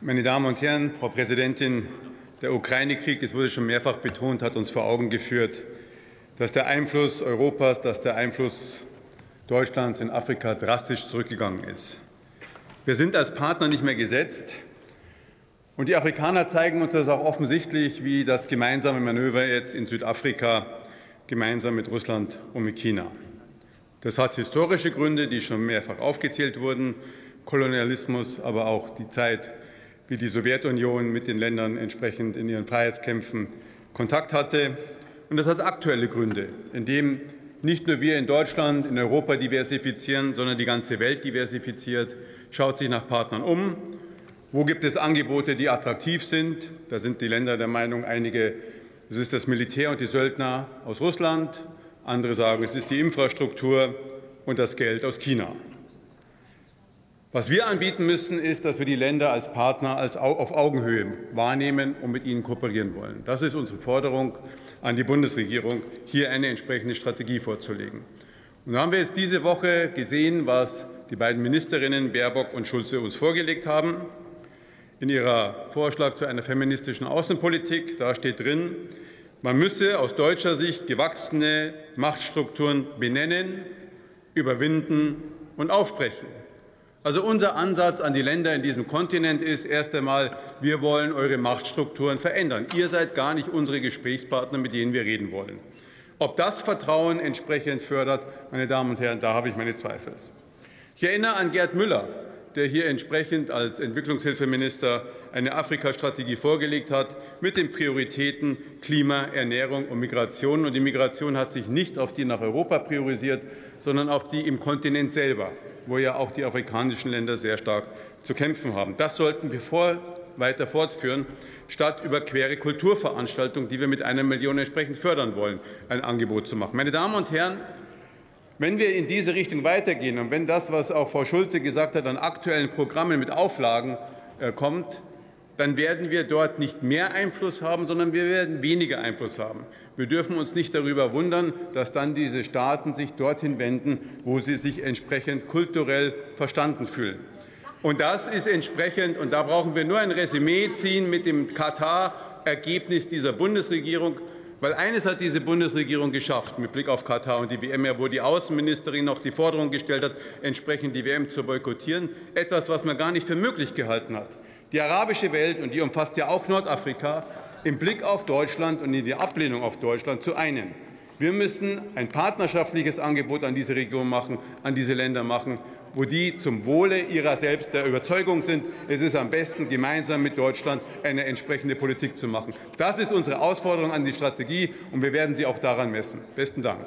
Meine Damen und Herren, Frau Präsidentin, der Ukraine-Krieg, es wurde schon mehrfach betont, hat uns vor Augen geführt, dass der Einfluss Europas, dass der Einfluss Deutschlands in Afrika drastisch zurückgegangen ist. Wir sind als Partner nicht mehr gesetzt. Und die Afrikaner zeigen uns das auch offensichtlich, wie das gemeinsame Manöver jetzt in Südafrika gemeinsam mit Russland und mit China. Das hat historische Gründe, die schon mehrfach aufgezählt wurden. Kolonialismus, aber auch die Zeit wie die Sowjetunion mit den Ländern entsprechend in ihren Freiheitskämpfen Kontakt hatte. Und das hat aktuelle Gründe, indem nicht nur wir in Deutschland, in Europa diversifizieren, sondern die ganze Welt diversifiziert, schaut sich nach Partnern um. Wo gibt es Angebote, die attraktiv sind? Da sind die Länder der Meinung, einige, es ist das Militär und die Söldner aus Russland, andere sagen, es ist die Infrastruktur und das Geld aus China. Was wir anbieten müssen, ist, dass wir die Länder als Partner als auf Augenhöhe wahrnehmen und mit ihnen kooperieren wollen. Das ist unsere Forderung an die Bundesregierung, hier eine entsprechende Strategie vorzulegen. Und da haben wir jetzt diese Woche gesehen, was die beiden Ministerinnen Baerbock und Schulze uns vorgelegt haben. In ihrer Vorschlag zu einer feministischen Außenpolitik, da steht drin, man müsse aus deutscher Sicht gewachsene Machtstrukturen benennen, überwinden und aufbrechen. Also unser Ansatz an die Länder in diesem Kontinent ist erst einmal, wir wollen eure Machtstrukturen verändern. Ihr seid gar nicht unsere Gesprächspartner, mit denen wir reden wollen. Ob das Vertrauen entsprechend fördert, meine Damen und Herren, da habe ich meine Zweifel. Ich erinnere an Gerd Müller, der hier entsprechend als Entwicklungshilfeminister eine Afrika-Strategie vorgelegt hat mit den Prioritäten Klima, Ernährung und Migration. Und die Migration hat sich nicht auf die nach Europa priorisiert, sondern auf die im Kontinent selber wo ja auch die afrikanischen Länder sehr stark zu kämpfen haben. Das sollten wir vor, weiter fortführen, statt über quere Kulturveranstaltungen, die wir mit einer Million entsprechend fördern wollen, ein Angebot zu machen. Meine Damen und Herren, wenn wir in diese Richtung weitergehen und wenn das, was auch Frau Schulze gesagt hat, an aktuellen Programmen mit Auflagen äh, kommt, dann werden wir dort nicht mehr Einfluss haben, sondern wir werden weniger Einfluss haben. Wir dürfen uns nicht darüber wundern, dass dann diese Staaten sich dorthin wenden, wo sie sich entsprechend kulturell verstanden fühlen. Und das ist entsprechend, und da brauchen wir nur ein Resümee ziehen mit dem Katar-Ergebnis dieser Bundesregierung. Weil eines hat diese Bundesregierung geschafft mit Blick auf Katar und die WM, wo die Außenministerin noch die Forderung gestellt hat, entsprechend die WM zu boykottieren. Etwas, was man gar nicht für möglich gehalten hat. Die arabische Welt, und die umfasst ja auch Nordafrika, im Blick auf Deutschland und in die Ablehnung auf Deutschland zu einen. Wir müssen ein partnerschaftliches Angebot an diese Region machen, an diese Länder machen, wo die zum Wohle ihrer selbst der Überzeugung sind, es ist am besten, gemeinsam mit Deutschland eine entsprechende Politik zu machen. Das ist unsere Herausforderung an die Strategie, und wir werden sie auch daran messen. Besten Dank.